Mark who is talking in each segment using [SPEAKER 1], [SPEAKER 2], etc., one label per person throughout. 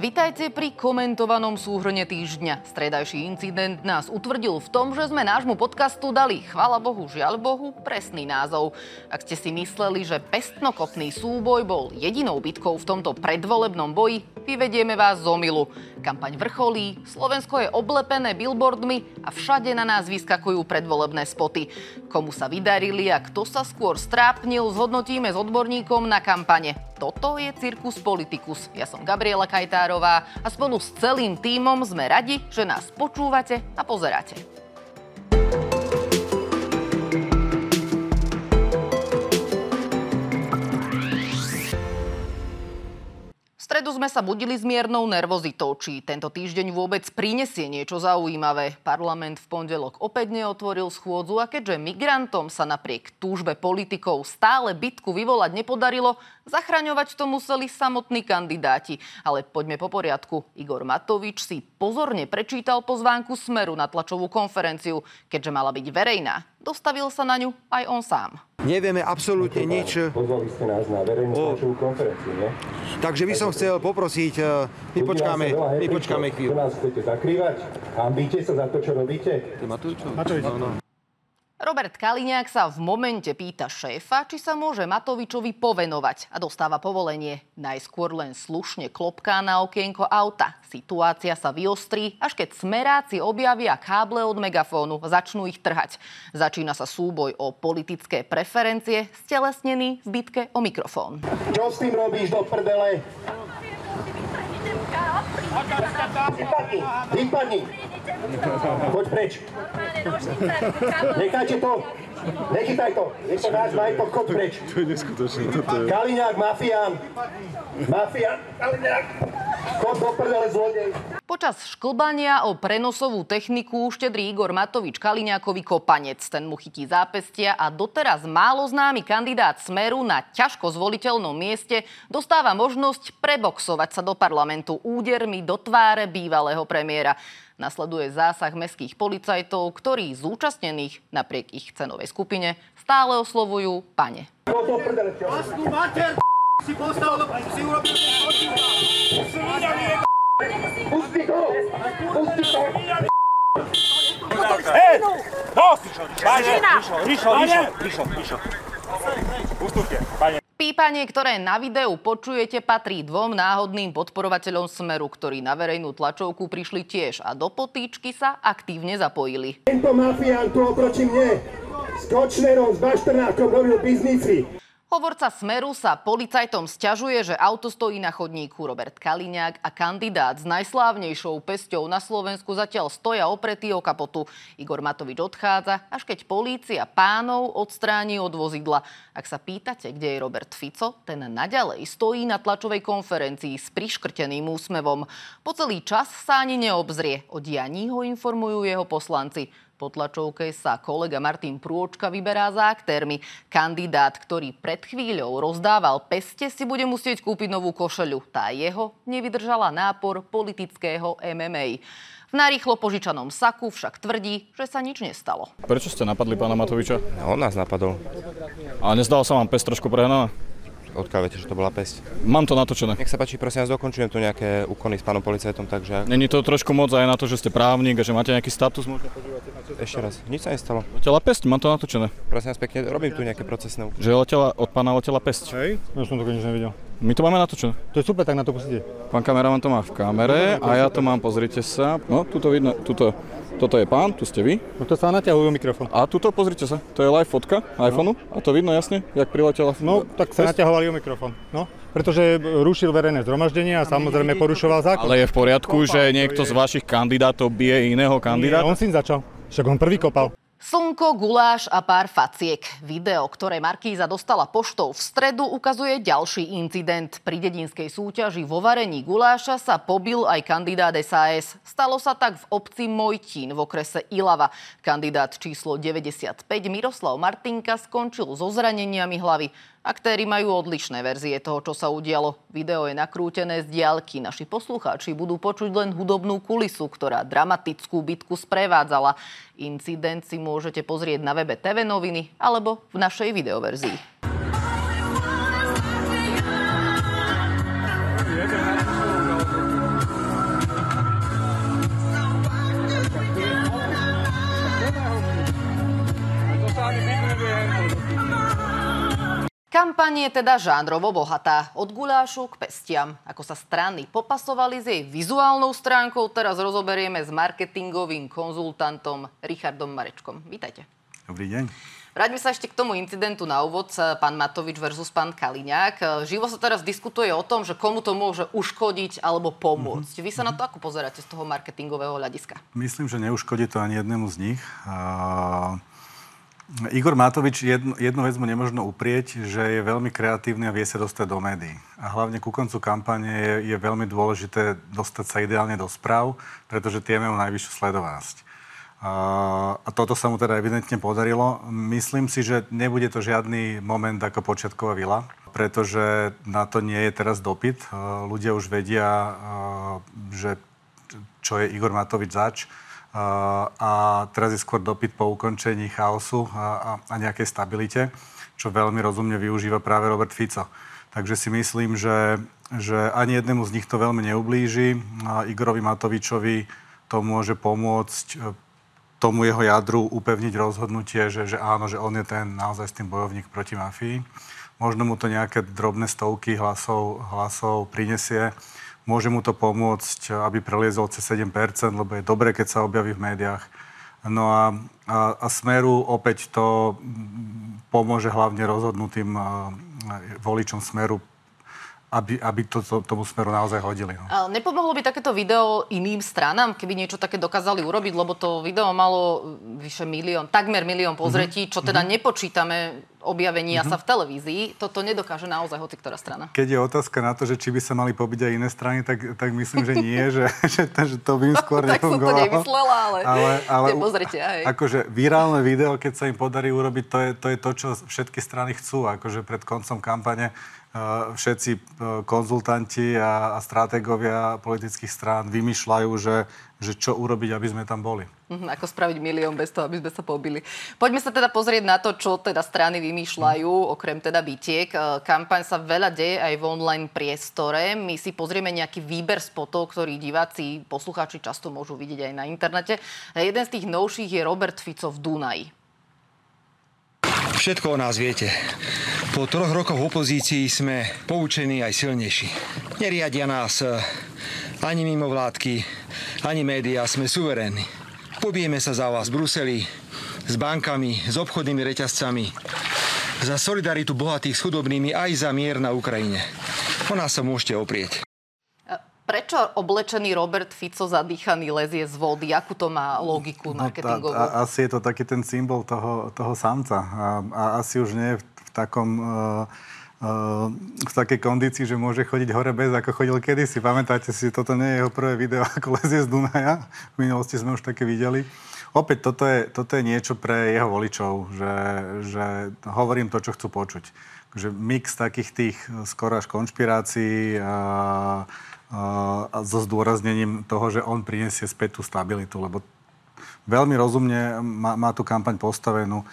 [SPEAKER 1] Vítajte pri komentovanom súhrne týždňa. Stredajší incident nás utvrdil v tom, že sme nášmu podcastu dali, chvala Bohu, žiaľ Bohu, presný názov. Ak ste si mysleli, že pestnokopný súboj bol jedinou bitkou v tomto predvolebnom boji, vyvedieme vás z omilu. Kampaň vrcholí, Slovensko je oblepené billboardmi a všade na nás vyskakujú predvolebné spoty. Komu sa vydarili a kto sa skôr strápnil, zhodnotíme s odborníkom na kampane. Toto je Cirkus Politicus. Ja som Gabriela Kajtárová a spolu s celým tímom sme radi, že nás počúvate a pozeráte. Stredu sme sa budili s miernou nervozitou, či tento týždeň vôbec prinesie niečo zaujímavé. Parlament v pondelok opäť neotvoril schôdzu a keďže migrantom sa napriek túžbe politikov stále bitku vyvolať nepodarilo, zachraňovať to museli samotní kandidáti. Ale poďme po poriadku. Igor Matovič si pozorne prečítal pozvánku Smeru na tlačovú konferenciu, keďže mala byť verejná. Dostavil sa na ňu aj on sám.
[SPEAKER 2] Nevieme absolútne nič.
[SPEAKER 3] Pozvali ste nás na verejnú o... konferenciu, nie?
[SPEAKER 2] Takže by som chcel poprosiť, e, my počkáme, my počkáme chvíľu.
[SPEAKER 3] nás chcete zakrývať? Hambíte sa za to, čo robíte?
[SPEAKER 2] Matovič? Matovič. No, no.
[SPEAKER 1] Robert Kaliňák sa v momente pýta šéfa, či sa môže Matovičovi povenovať a dostáva povolenie. Najskôr len slušne klopká na okienko auta. Situácia sa vyostrí, až keď smeráci objavia káble od megafónu a začnú ich trhať. Začína sa súboj o politické preferencie, stelesnený v bitke o mikrofón.
[SPEAKER 3] Čo s tým robíš do prdele? Vypadni, vypadni. Poď preč. Nechajte to. Nechytaj to. Je to náš majetok, chod preč.
[SPEAKER 4] To je neskutočné.
[SPEAKER 3] Kaliňák, mafián. Mafián, Kaliňák.
[SPEAKER 1] Počas šklbania o prenosovú techniku štedrý Igor Matovič Kaliňákovi kopanec. Ten mu chytí zápestia a doteraz málo známy kandidát Smeru na ťažko zvoliteľnom mieste dostáva možnosť preboxovať sa do parlamentu údermi do tváre bývalého premiéra. Nasleduje zásah mestských policajtov, ktorí zúčastnených napriek ich cenovej skupine stále oslovujú pane. Si postavil, si urobil Pusti to! Pusti to! Hej! Dosť! Pane! Prišlo, prišlo, prišlo, prišlo. Ustúpte, pane. Pípanie, ktoré na videu počujete, patrí dvom náhodným podporovateľom Smeru, ktorí na verejnú tlačovku prišli tiež a do potýčky sa aktívne zapojili.
[SPEAKER 3] Tento mafián tu oproti mne s Kočnerom, s Bašternákom robil biznisy.
[SPEAKER 1] Hovorca Smeru sa policajtom sťažuje, že auto stojí na chodníku. Robert Kaliňák a kandidát s najslávnejšou pesťou na Slovensku zatiaľ stoja opretý o kapotu. Igor Matovič odchádza, až keď polícia pánov odstráni od vozidla. Ak sa pýtate, kde je Robert Fico, ten naďalej stojí na tlačovej konferencii s priškrteným úsmevom. Po celý čas sa ani neobzrie. O dianí ho informujú jeho poslanci. Po tlačovke sa kolega Martin Prôčka vyberá za aktérmi. Kandidát, ktorý pred chvíľou rozdával peste, si bude musieť kúpiť novú košeľu. Tá jeho nevydržala nápor politického MMA. V narýchlo požičanom saku však tvrdí, že sa nič nestalo.
[SPEAKER 4] Prečo ste napadli pána Matoviča?
[SPEAKER 5] On nás napadol.
[SPEAKER 4] A nezdal sa vám pes trošku prehnaná?
[SPEAKER 5] Odkiaľ viete, že to bola pesť?
[SPEAKER 4] Mám to natočené.
[SPEAKER 5] Nech sa páči, prosím vás, dokončujem tu nejaké úkony s pánom policajtom, takže...
[SPEAKER 4] Není to trošku moc aj na to, že ste právnik a že máte nejaký status? Možno
[SPEAKER 5] Ešte raz, nič sa nestalo.
[SPEAKER 4] Letela pesť, mám to natočené.
[SPEAKER 5] Prosím vás pekne, robím tu nejaké procesné úkony.
[SPEAKER 4] Že letela, od pána letela pesť.
[SPEAKER 6] Hej, ja som to nič nevidel.
[SPEAKER 4] My to máme natočené.
[SPEAKER 6] To je super, tak na to pustíte.
[SPEAKER 4] Pán kameraman to má v kamere a ja to mám, pozrite sa. No, tuto vidno, tuto toto je pán, tu ste vy.
[SPEAKER 6] No to sa naťahujú mikrofón.
[SPEAKER 4] A tuto pozrite sa, to je live fotka iPhoneu a to vidno jasne, jak priletela.
[SPEAKER 6] No, tak sa naťahovali o mikrofón. No, pretože rušil verejné zhromaždenie a samozrejme porušoval zákon.
[SPEAKER 4] Ale je v poriadku, že niekto z vašich kandidátov bije iného kandidáta?
[SPEAKER 6] Nie, on si začal. Však on prvý kopal.
[SPEAKER 1] Slnko, guláš a pár faciek. Video, ktoré Markíza dostala poštou v stredu, ukazuje ďalší incident. Pri dedinskej súťaži vo varení guláša sa pobil aj kandidát SAS. Stalo sa tak v obci Mojtín v okrese Ilava. Kandidát číslo 95 Miroslav Martinka skončil so zraneniami hlavy. Aktéry majú odlišné verzie toho, čo sa udialo. Video je nakrútené z diálky. Naši poslucháči budú počuť len hudobnú kulisu, ktorá dramatickú bitku sprevádzala. Incident si môžete pozrieť na webe TV noviny alebo v našej videoverzii. Kampaň je teda žánrovo bohatá. Od gulášu k pestiam. Ako sa strany popasovali s jej vizuálnou stránkou, teraz rozoberieme s marketingovým konzultantom Richardom Marečkom. Vítajte.
[SPEAKER 7] Dobrý deň.
[SPEAKER 1] Vráťme sa ešte k tomu incidentu na úvod, pán Matovič versus pán Kaliňák. Živo sa teraz diskutuje o tom, že komu to môže uškodiť alebo pomôcť. Mm-hmm. Vy sa na to ako pozeráte z toho marketingového hľadiska?
[SPEAKER 7] Myslím, že neuškodí to ani jednému z nich. Uh... Igor Matovič, jednu, jednu vec mu nemožno uprieť, že je veľmi kreatívny a vie sa dostať do médií. A hlavne ku koncu kampane je, je veľmi dôležité dostať sa ideálne do správ, pretože tie majú najvyššiu sledovanosť. A toto sa mu teda evidentne podarilo. Myslím si, že nebude to žiadny moment ako počiatková vila, pretože na to nie je teraz dopyt. Ľudia už vedia, že čo je Igor Matovič zač a teraz je skôr dopyt po ukončení chaosu a, a, a nejakej stabilite, čo veľmi rozumne využíva práve Robert Fico. Takže si myslím, že, že ani jednému z nich to veľmi neublíži. A Igorovi Matovičovi to môže pomôcť e, tomu jeho jadru upevniť rozhodnutie, že, že áno, že on je ten naozaj s tým bojovník proti mafii. Možno mu to nejaké drobné stovky hlasov, hlasov prinesie Môže mu to pomôcť, aby preliezol cez 7%, lebo je dobre, keď sa objaví v médiách. No a, a, a Smeru opäť to pomôže hlavne rozhodnutým voličom Smeru aby, aby to, to tomu smeru naozaj hodili. No.
[SPEAKER 1] Nepomohlo by takéto video iným stranám, keby niečo také dokázali urobiť, lebo to video malo vyše milión, takmer milión pozretí, mm-hmm. čo teda mm-hmm. nepočítame objavenia mm-hmm. sa v televízii. Toto nedokáže naozaj hoci ktorá strana.
[SPEAKER 7] Keď je otázka na to, že či by sa mali pobiť aj iné strany, tak, tak myslím, že nie, že, že, to, že to by im skôr
[SPEAKER 1] tak som to nemyslela, ale, ale, ale
[SPEAKER 7] pozrite, aj. Akože virálne video, keď sa im podarí urobiť, to je, to je to, čo všetky strany chcú. Akože pred koncom kampane všetci e, konzultanti a, a stratégovia politických strán vymýšľajú, že, že čo urobiť, aby sme tam boli.
[SPEAKER 1] Mhm, ako spraviť milión bez toho, aby sme sa pobili. Poďme sa teda pozrieť na to, čo teda strany vymýšľajú, okrem teda bytiek. E, kampaň sa veľa deje aj v online priestore. My si pozrieme nejaký výber spotov, ktorý diváci, poslucháči často môžu vidieť aj na internete. Jeden z tých novších je Robert Fico v Dunaji.
[SPEAKER 8] Všetko o nás viete. Po troch rokoch v opozícii sme poučení aj silnejší. Neriadia nás eh, ani mimovládky, ani médiá, sme suverénni. Pobijeme sa za vás v Bruseli, s bankami, s obchodnými reťazcami, za solidaritu bohatých s chudobnými aj za mier na Ukrajine. O nás sa môžete oprieť.
[SPEAKER 1] Prečo oblečený Robert Fico zadýchaný lezie z vody? Akú to má logiku marketingovú? No,
[SPEAKER 7] a, asi je to taký ten symbol toho, toho samca. A, a asi už nie v takom... Uh, v takej kondícii, že môže chodiť hore bez, ako chodil kedysi. Pamätáte si, toto nie je jeho prvé video, ako lezie z Dunaja. V minulosti sme už také videli. Opäť, toto je, toto je niečo pre jeho voličov, že, že hovorím to, čo chcú počuť. Že mix takých tých skoro až konšpirácií a, so zdôraznením toho, že on prinesie späť tú stabilitu, lebo veľmi rozumne má, má tú kampaň postavenú.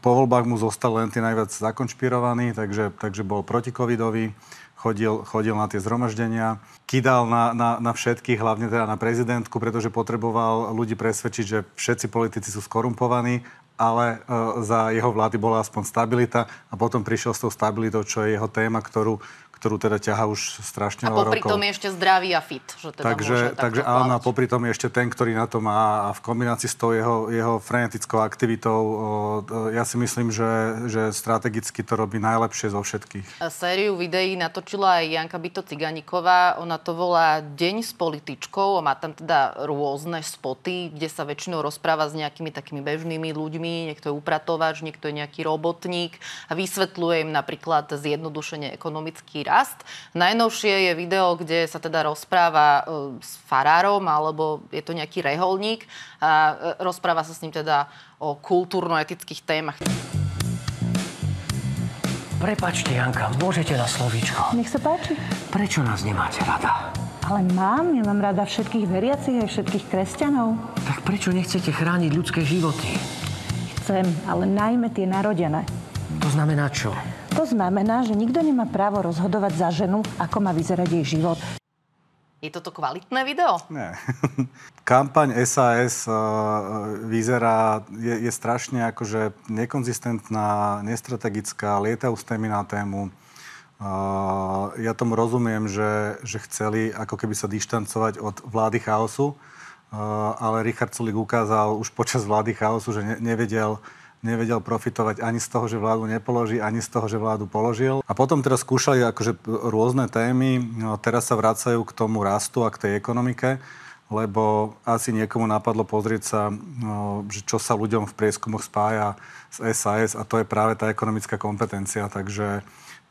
[SPEAKER 7] Po voľbách mu zostal len tí najviac zakonšpirovaní, takže, takže bol protikovidový, chodil, chodil na tie zhromaždenia, kydal na, na, na všetkých, hlavne teda na prezidentku, pretože potreboval ľudí presvedčiť, že všetci politici sú skorumpovaní, ale uh, za jeho vlády bola aspoň stabilita a potom prišiel s tou stabilitou, čo je jeho téma, ktorú, ktorú teda ťaha už strašne veľa rokov. A popri
[SPEAKER 1] tom je ešte zdravý a fit. Že teda
[SPEAKER 7] takže takže áno, a popri tom je ešte ten, ktorý na to má a v kombinácii s tou jeho, jeho frenetickou aktivitou, o, ja si myslím, že, že strategicky to robí najlepšie zo všetkých.
[SPEAKER 1] A sériu videí natočila aj Janka Byto Ciganíková. Ona to volá Deň s političkou a má tam teda rôzne spoty, kde sa väčšinou rozpráva s nejakými takými bežnými ľuďmi. Niekto je upratovač, niekto je nejaký robotník a vysvetľuje im napríklad zjednodušenie ekonomický rast. Najnovšie je video, kde sa teda rozpráva e, s farárom, alebo je to nejaký reholník a e, rozpráva sa s ním teda o kultúrno-etických témach.
[SPEAKER 9] Prepačte, Janka, môžete na slovíčko.
[SPEAKER 10] Nech sa páči.
[SPEAKER 9] Prečo nás nemáte rada?
[SPEAKER 10] Ale mám, ja mám rada všetkých veriacich aj všetkých kresťanov.
[SPEAKER 9] Tak prečo nechcete chrániť ľudské životy?
[SPEAKER 10] Chcem, ale najmä tie narodené.
[SPEAKER 9] To znamená čo?
[SPEAKER 10] To znamená, že nikto nemá právo rozhodovať za ženu, ako má vyzerať jej život.
[SPEAKER 1] Je toto kvalitné video?
[SPEAKER 7] Nie. Kampaň SAS uh, vyzerá, je, je strašne akože nekonzistentná, nestrategická, lietajú s témy na tému. Uh, ja tomu rozumiem, že, že chceli ako keby sa dištancovať od vlády chaosu, uh, ale Richard Sulik ukázal už počas vlády chaosu, že ne, nevedel nevedel profitovať ani z toho, že vládu nepoloží, ani z toho, že vládu položil. A potom teraz skúšali akože rôzne témy, no, teraz sa vracajú k tomu rastu a k tej ekonomike, lebo asi niekomu napadlo pozrieť sa, no, že čo sa ľuďom v prieskumoch spája s SAS a to je práve tá ekonomická kompetencia, takže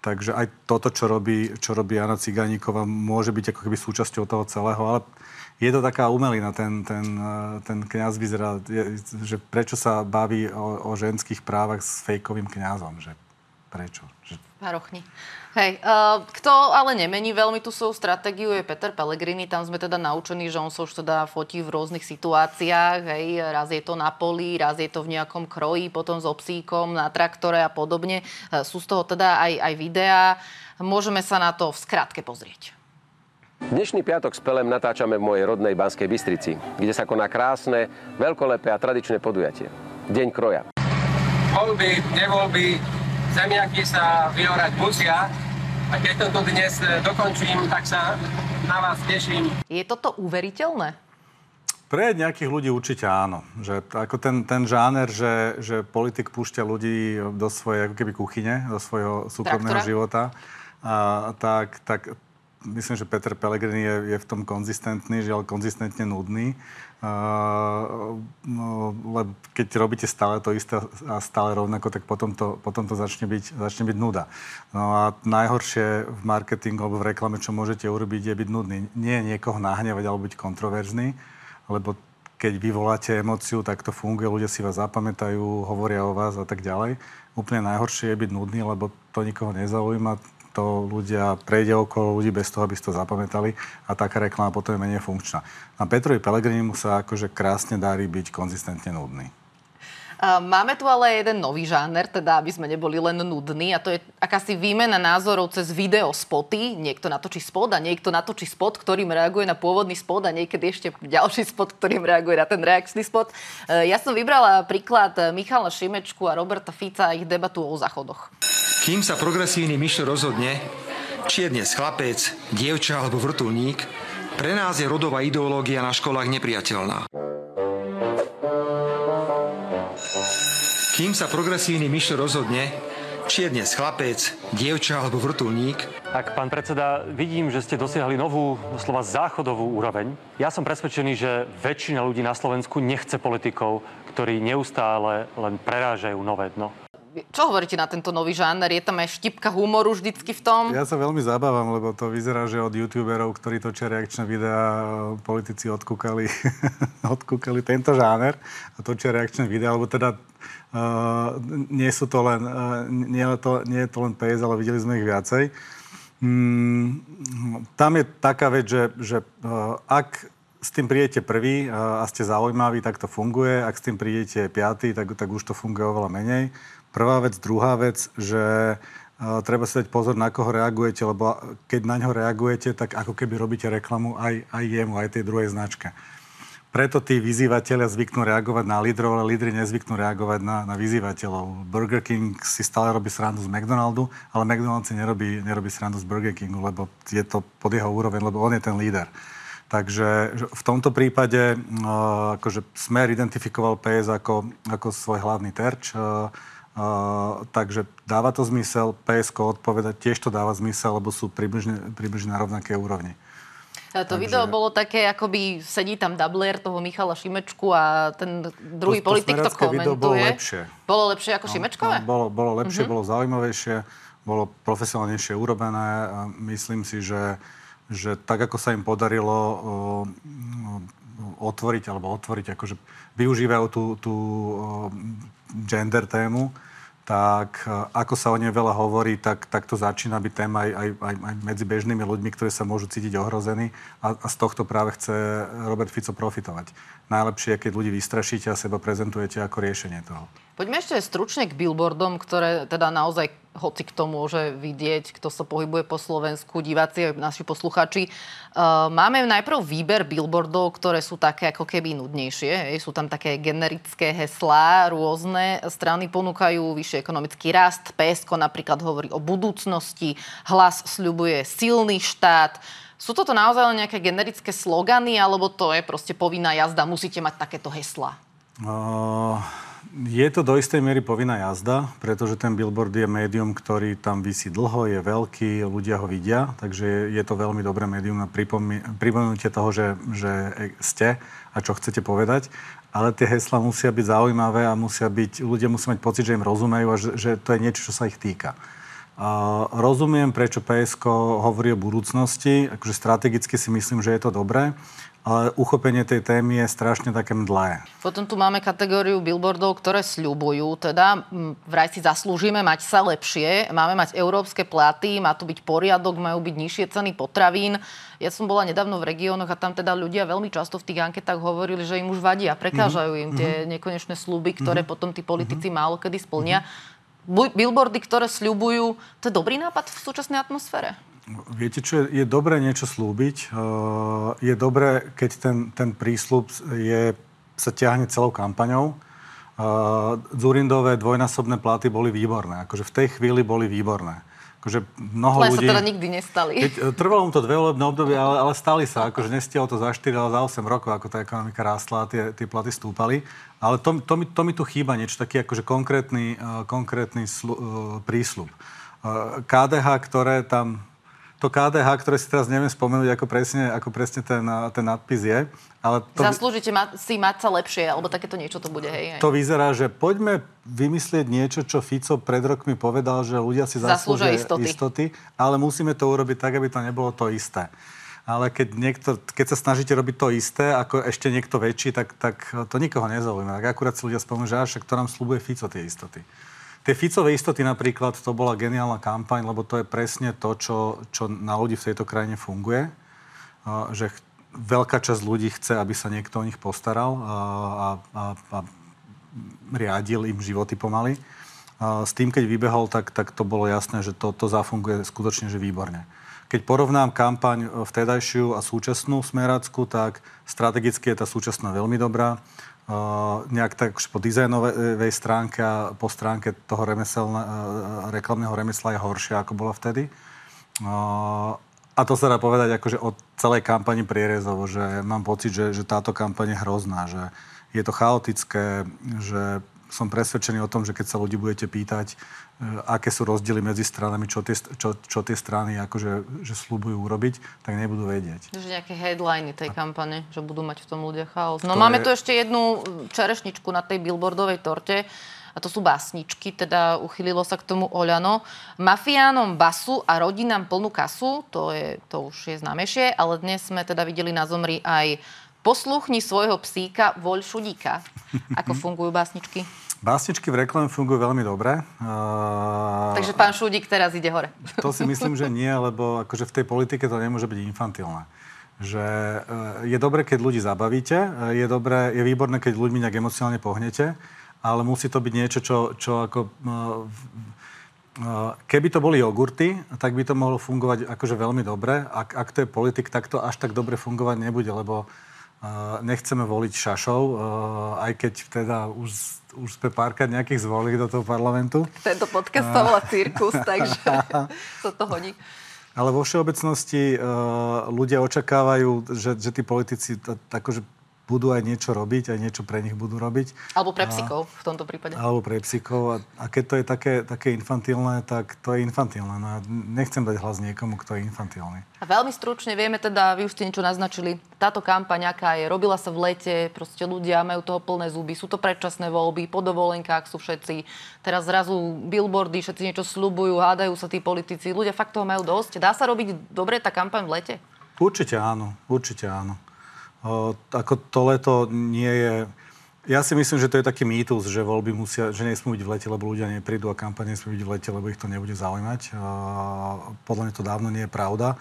[SPEAKER 7] Takže aj toto, čo robí, čo robí Jana Ciganíková, môže byť ako keby súčasťou toho celého, ale je to taká umelina, ten, ten, eh, ten kňaz vyzerá, že prečo sa baví o, o ženských právach s fejkovým kňazom, že prečo? Že...
[SPEAKER 1] Parochni. Hej, uh, kto ale nemení veľmi tú svoju stratégiu je Peter Pellegrini. Tam sme teda naučení, že on sa už teda fotí v rôznych situáciách. Hej, raz je to na poli, raz je to v nejakom kroji, potom s obsíkom, na traktore a podobne. Uh, sú z toho teda aj, aj videá. Môžeme sa na to v skratke pozrieť.
[SPEAKER 11] Dnešný piatok s Pelem natáčame v mojej rodnej Banskej Bystrici, kde sa koná krásne, veľkolepé a tradičné podujatie. Deň kroja.
[SPEAKER 12] Voľby, nevoľby, zemiaky sa vyhorať musia a keď to dnes dokončím, tak sa na vás teším.
[SPEAKER 1] Je toto uveriteľné?
[SPEAKER 7] Pre nejakých ľudí určite áno. Že ako ten, ten žáner, že, že politik púšťa ľudí do svojej ako keby kuchyne, do svojho súkromného Traktora? života, a, tak, tak myslím, že Peter Pellegrini je, je v tom konzistentný, žiaľ konzistentne nudný. Uh, no, lebo keď robíte stále to isté a stále rovnako, tak potom to, potom to začne, byť, začne byť nuda. No a najhoršie v marketingu alebo v reklame, čo môžete urobiť, je byť nudný. Nie niekoho nahnevať alebo byť kontroverzný, lebo keď vyvoláte emóciu, tak to funguje, ľudia si vás zapamätajú, hovoria o vás a tak ďalej. Úplne najhoršie je byť nudný, lebo to nikoho nezaujíma, to ľudia prejde okolo ľudí bez toho, aby si to zapamätali a taká reklama potom je menej funkčná. A Petrovi Pellegrinimu sa akože krásne darí byť konzistentne nudný.
[SPEAKER 1] Máme tu ale jeden nový žáner, teda aby sme neboli len nudní a to je akási výmena názorov cez video spoty. Niekto natočí spot a niekto natočí spot, ktorým reaguje na pôvodný spot a niekedy ešte ďalší spot, ktorým reaguje na ten reakčný spot. E, ja som vybrala príklad Michala Šimečku a Roberta Fica a ich debatu o záchodoch.
[SPEAKER 8] Kým sa progresívny Mišo rozhodne, či je dnes chlapec, dievča alebo vrtulník, pre nás je rodová ideológia na školách nepriateľná. Kým sa progresívny Mišo rozhodne, či je dnes chlapec, dievča alebo vrtulník.
[SPEAKER 13] Tak, pán predseda, vidím, že ste dosiahli novú, slova záchodovú úroveň. Ja som presvedčený, že väčšina ľudí na Slovensku nechce politikov, ktorí neustále len prerážajú nové dno.
[SPEAKER 1] Čo hovoríte na tento nový žáner? Je tam aj štipka humoru vždycky v tom?
[SPEAKER 7] Ja sa veľmi zabávam, lebo to vyzerá, že od youtuberov, ktorí točia reakčné videá, politici odkúkali, odkúkali tento žáner a točia reakčné videá, alebo teda uh, nie sú to len, uh, nie, je to, nie je to len PS, ale videli sme ich viacej. Mm, tam je taká vec, že, že uh, ak s tým prídete prvý a ste zaujímaví, tak to funguje. Ak s tým prídete piatý, tak, tak už to funguje oveľa menej. Prvá vec. Druhá vec, že uh, treba si dať pozor, na koho reagujete, lebo keď na ňo reagujete, tak ako keby robíte reklamu aj, aj jemu, aj tej druhej značke. Preto tí vyzývateľia zvyknú reagovať na lídrov, ale lídry nezvyknú reagovať na, na vyzývateľov. Burger King si stále robí srandu z McDonaldu, ale McDonald's si nerobí, nerobí srandu z Burger Kingu, lebo je to pod jeho úroveň, lebo on je ten líder. Takže v tomto prípade uh, akože Smer identifikoval PS ako, ako svoj hlavný terč. Uh, Uh, takže dáva to zmysel, PSK odpovedať tiež to dáva zmysel, lebo sú približne, približne na rovnaké úrovni.
[SPEAKER 1] To takže... video bolo také, akoby sedí tam dubler toho Michala Šimečku a ten druhý to, politik to komentuje.
[SPEAKER 7] Video bolo lepšie.
[SPEAKER 1] Bolo lepšie ako no, Šimečkové?
[SPEAKER 7] No, bolo, bolo lepšie, uh-huh. bolo zaujímavejšie, bolo profesionálnejšie urobené a myslím si, že, že tak, ako sa im podarilo uh, otvoriť, alebo otvoriť, akože využívajú tú, tú uh, gender tému, tak e, ako sa o nej veľa hovorí, tak, tak to začína byť téma aj, aj, aj, aj medzi bežnými ľuďmi, ktorí sa môžu cítiť ohrození a, a z tohto práve chce Robert Fico profitovať. Najlepšie je, keď ľudí vystrašíte a seba prezentujete ako riešenie toho.
[SPEAKER 1] Poďme ešte stručne k billboardom, ktoré teda naozaj hoci kto môže vidieť, kto sa pohybuje po Slovensku, diváci aj naši posluchači. Uh, máme najprv výber billboardov, ktoré sú také ako keby nudnejšie. Sú tam také generické heslá, rôzne strany ponúkajú vyšší ekonomický rast. PSK napríklad hovorí o budúcnosti, hlas sľubuje silný štát. Sú toto naozaj len nejaké generické slogany, alebo to je proste povinná jazda, musíte mať takéto heslá?
[SPEAKER 7] Uh, je to do istej miery povinná jazda, pretože ten billboard je médium, ktorý tam vysí dlho, je veľký, ľudia ho vidia, takže je to veľmi dobré médium na pripomenutie toho, že, že ste a čo chcete povedať. Ale tie hesla musia byť zaujímavé a musia byť, ľudia musia mať pocit, že im rozumejú a že, že to je niečo, čo sa ich týka. Uh, rozumiem, prečo PSK hovorí o budúcnosti, akože strategicky si myslím, že je to dobré ale uchopenie tej témy je strašne také mdlé.
[SPEAKER 1] Potom tu máme kategóriu billboardov, ktoré sľubujú, teda vraj si zaslúžime mať sa lepšie, máme mať európske platy, má tu byť poriadok, majú byť nižšie ceny potravín. Ja som bola nedávno v regiónoch a tam teda ľudia veľmi často v tých anketách hovorili, že im už vadia, prekážajú im mm-hmm. tie mhm. nekonečné sluby, ktoré mm-hmm. potom tí politici málo kedy splnia. Billboardy, ktoré sľubujú, to je dobrý nápad v súčasnej atmosfére?
[SPEAKER 7] Viete čo, je, je dobré niečo slúbiť. Uh, je dobré, keď ten, ten prísľub je, sa ťahne celou kampaňou. Uh, Zurindové dvojnásobné platy boli výborné. Akože v tej chvíli boli výborné. Akože mnoho
[SPEAKER 1] Len
[SPEAKER 7] ľudí...
[SPEAKER 1] sa teda nikdy nestali.
[SPEAKER 7] Keď, e, trvalo mu to dve volebné obdobie, ale, ale stali sa. Akože nestialo to za 4, ale za 8 rokov, ako tá ekonomika rástla a tie, tie platy stúpali. Ale to, to, mi, to mi tu chýba niečo, taký akože konkrétny, uh, konkrétny slu, uh, prísľub. Uh, KDH, ktoré tam to KDH, ktoré si teraz neviem spomenúť, ako presne, ako presne ten, ten nadpis je. Ale to,
[SPEAKER 1] Zaslúžite ma, si mať sa lepšie, alebo takéto niečo to bude, hej?
[SPEAKER 7] To vyzerá, že poďme vymyslieť niečo, čo Fico pred rokmi povedal, že ľudia si zaslúžia istoty. istoty, ale musíme to urobiť tak, aby to nebolo to isté. Ale keď, niekto, keď sa snažíte robiť to isté, ako ešte niekto väčší, tak, tak to nikoho nezaujíma. Tak akurát si ľudia spomenú, že až to nám slúbuje Fico tie istoty. Tie Ficové istoty napríklad, to bola geniálna kampaň, lebo to je presne to, čo, čo na ľudí v tejto krajine funguje. Že veľká časť ľudí chce, aby sa niekto o nich postaral a, a, a, riadil im životy pomaly. S tým, keď vybehol, tak, tak to bolo jasné, že to, to zafunguje skutočne že výborne. Keď porovnám kampaň vtedajšiu a súčasnú smerácku, tak strategicky je tá súčasná veľmi dobrá nejak tak už po dizajnovej stránke a po stránke toho remeselne, reklamného remesla je horšia, ako bola vtedy. A to sa dá povedať akože od celej kampani prierezovo, že mám pocit, že, že táto kampaň je hrozná, že je to chaotické, že som presvedčený o tom, že keď sa ľudí budete pýtať, e, aké sú rozdiely medzi stranami, čo tie, čo, čo tie strany akože, že slúbujú urobiť, tak nebudú vedieť.
[SPEAKER 1] Že nejaké headliny tej kampane, že budú mať v tom ľudia chaos. No to máme je... tu ešte jednu čerešničku na tej billboardovej torte a to sú básničky, teda uchylilo sa k tomu Oľano. Mafiánom basu a rodinám plnú kasu, to, je, to už je známejšie, ale dnes sme teda videli na Zomri aj Posluchni svojho psíka, voľ šudíka. Ako fungujú básničky?
[SPEAKER 7] Básničky v reklame fungujú veľmi dobre.
[SPEAKER 1] Uh... Takže pán Šudík teraz ide hore.
[SPEAKER 7] To si myslím, že nie, lebo akože v tej politike to nemôže byť infantilné. Že uh, je dobré, keď ľudí zabavíte, uh, je, dobré, je výborné, keď ľuďmi nejak emocionálne pohnete, ale musí to byť niečo, čo, čo ako... Keby to boli jogurty, tak by to mohlo fungovať akože veľmi dobre. Ak, ak to je politik, tak to až tak dobre fungovať nebude, lebo nechceme voliť šašov, aj keď teda už, už sme párkrát nejakých zvolili do toho parlamentu.
[SPEAKER 1] Tento podcast to volá cirkus, takže to to hodí.
[SPEAKER 7] Ale vo všeobecnosti ľudia očakávajú, že, že tí politici akože budú aj niečo robiť, aj niečo pre nich budú robiť.
[SPEAKER 1] Alebo pre psíkov v tomto prípade.
[SPEAKER 7] Alebo pre psíkov. A, a keď to je také, také infantilné, tak to je infantilné. No nechcem dať hlas niekomu, kto je infantilný.
[SPEAKER 1] A veľmi stručne vieme teda, vy už ste niečo naznačili, táto kampaň, aká je, robila sa v lete, proste ľudia majú toho plné zuby, sú to predčasné voľby, po dovolenkách sú všetci, teraz zrazu billboardy, všetci niečo slubujú, hádajú sa tí politici, ľudia fakt toho majú dosť. Dá sa robiť dobre tá kampaň v lete?
[SPEAKER 7] Určite áno, určite áno ako to leto nie je... Ja si myslím, že to je taký mýtus, že voľby musia, že nesmú byť v lete, lebo ľudia neprídu a kampaň nesmú byť v lete, lebo ich to nebude zaujímať. Podľa mňa to dávno nie je pravda.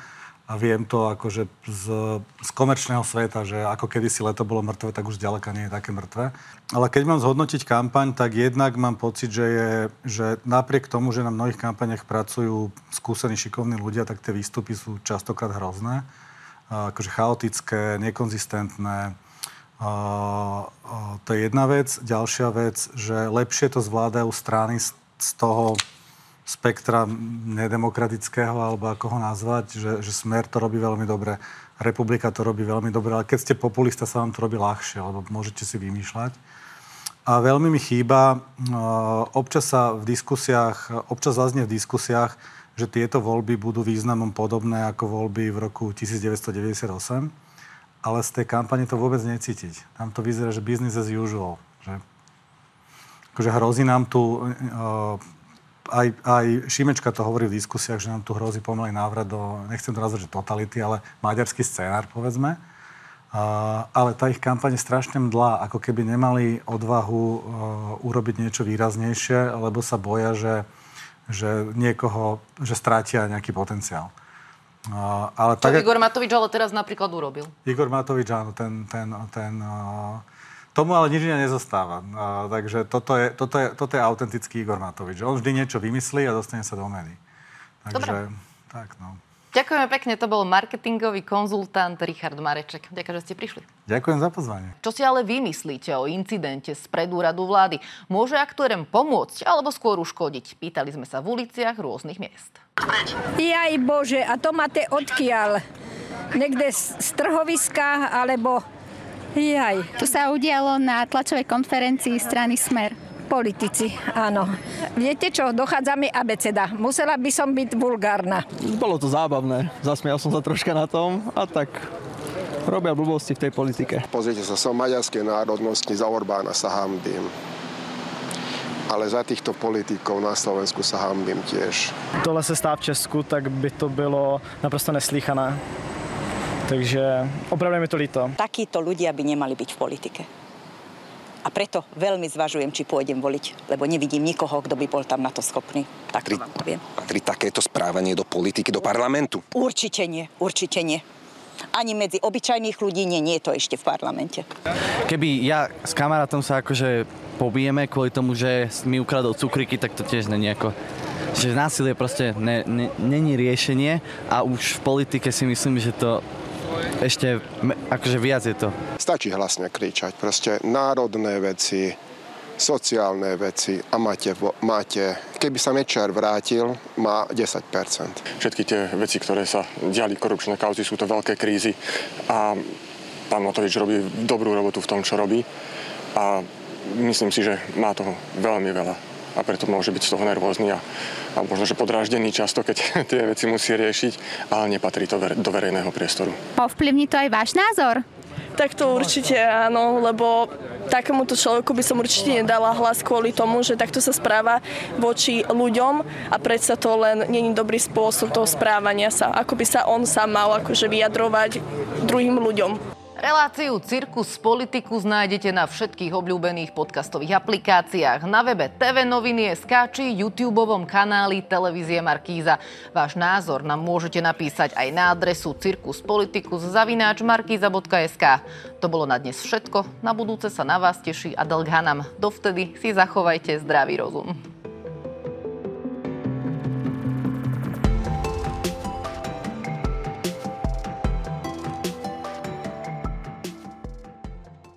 [SPEAKER 7] a viem to akože z, z komerčného sveta, že ako kedysi leto bolo mŕtve, tak už ďaleka nie je také mŕtve. Ale keď mám zhodnotiť kampaň, tak jednak mám pocit, že, je, že napriek tomu, že na mnohých kampaniach pracujú skúsení, šikovní ľudia, tak tie výstupy sú častokrát hrozné. Akože chaotické, nekonzistentné. To je jedna vec. Ďalšia vec, že lepšie to zvládajú strany z toho spektra nedemokratického, alebo ako ho nazvať, že, že Smer to robí veľmi dobre, Republika to robí veľmi dobre, ale keď ste populista, sa vám to robí ľahšie, lebo môžete si vymýšľať. A veľmi mi chýba, občas sa v diskusiách, občas zaznie v diskusiách, že tieto voľby budú významom podobné ako voľby v roku 1998, ale z tej kampane to vôbec necítiť. Tam to vyzerá, že business as usual. Že, akože hrozí nám tu aj, aj Šimečka to hovorí v diskusiách, že nám tu hrozí pomaly návrat do, nechcem to nazvať, že totality, ale maďarský scénár, povedzme. Uh, ale tá ich kampaň je strašne mdlá, ako keby nemali odvahu uh, urobiť niečo výraznejšie, lebo sa boja, že, že niekoho, že strátia nejaký potenciál.
[SPEAKER 1] Uh, ale Čo tak, Igor Matovič ale teraz napríklad urobil?
[SPEAKER 7] Igor Matovič, áno, ten, ten, ten uh, Tomu ale nič nezostáva. A, takže toto je, toto, je, toto je autentický Igor Matovič. On vždy niečo vymyslí a dostane sa do médií. Takže, Dobre. tak no.
[SPEAKER 1] Ďakujeme pekne, to bol marketingový konzultant Richard Mareček. Ďakujem, že ste prišli.
[SPEAKER 7] Ďakujem za pozvanie.
[SPEAKER 1] Čo si ale vymyslíte o incidente z predúradu vlády? Môže aktérem pomôcť alebo skôr uškodiť? Pýtali sme sa v uliciach rôznych miest.
[SPEAKER 14] Jaj Bože, a to máte odkiaľ? Niekde z trhoviska alebo Jaj.
[SPEAKER 15] To sa udialo na tlačovej konferencii strany Smer.
[SPEAKER 14] Politici, áno. Viete čo, dochádza mi abeceda. Musela by som byť vulgárna.
[SPEAKER 16] Bolo to zábavné. Zasmial som sa troška na tom a tak robia blbosti v tej politike.
[SPEAKER 17] Pozrite sa, som maďarskej národnosti, za Orbána sa hambím. Ale za týchto politikov na Slovensku sa hambím tiež.
[SPEAKER 16] Tohle se stá v Česku, tak by to bylo naprosto neslýchané. Takže opravdu mi to líto.
[SPEAKER 18] Takíto ľudia by nemali byť v politike. A preto veľmi zvažujem, či pôjdem voliť, lebo nevidím nikoho, kto by bol tam na to schopný. Tak to vám poviem.
[SPEAKER 19] Patrí takéto správanie do politiky, do parlamentu?
[SPEAKER 18] Určite nie, určite nie. Ani medzi obyčajných ľudí nie, nie je to ešte v parlamente.
[SPEAKER 16] Keby ja s kamarátom sa akože pobijeme kvôli tomu, že mi ukradol cukriky, tak to tiež není ako že násilie proste ne, ne, není riešenie a už v politike si myslím, že to ešte akože viac je to.
[SPEAKER 17] Stačí hlasne kričať. Proste národné veci, sociálne veci a máte, máte keby sa Mečer vrátil, má 10%.
[SPEAKER 20] Všetky tie veci, ktoré sa diali, korupčné kauzy, sú to veľké krízy a pán Matovič robí dobrú robotu v tom, čo robí a myslím si, že má toho veľmi veľa a preto môže byť z toho nervózny a, a možno, že podráždený často, keď tie veci musí riešiť, ale nepatrí to ver, do verejného priestoru.
[SPEAKER 15] Ovplyvní to aj váš názor?
[SPEAKER 21] Tak to určite áno, lebo takémuto človeku by som určite nedala hlas kvôli tomu, že takto sa správa voči ľuďom a predsa to len není dobrý spôsob toho správania sa. Ako by sa on sám mal akože vyjadrovať druhým ľuďom.
[SPEAKER 1] Reláciu Cirkus Politikus nájdete na všetkých obľúbených podcastových aplikáciách, na webe TV Noviny SK či YouTube kanáli Televízie Markíza. Váš názor nám môžete napísať aj na adresu cirkuspolitikus zavináč markíza.sk. To bolo na dnes všetko. Na budúce sa na vás teší Adel Ghanam. Dovtedy si zachovajte zdravý rozum.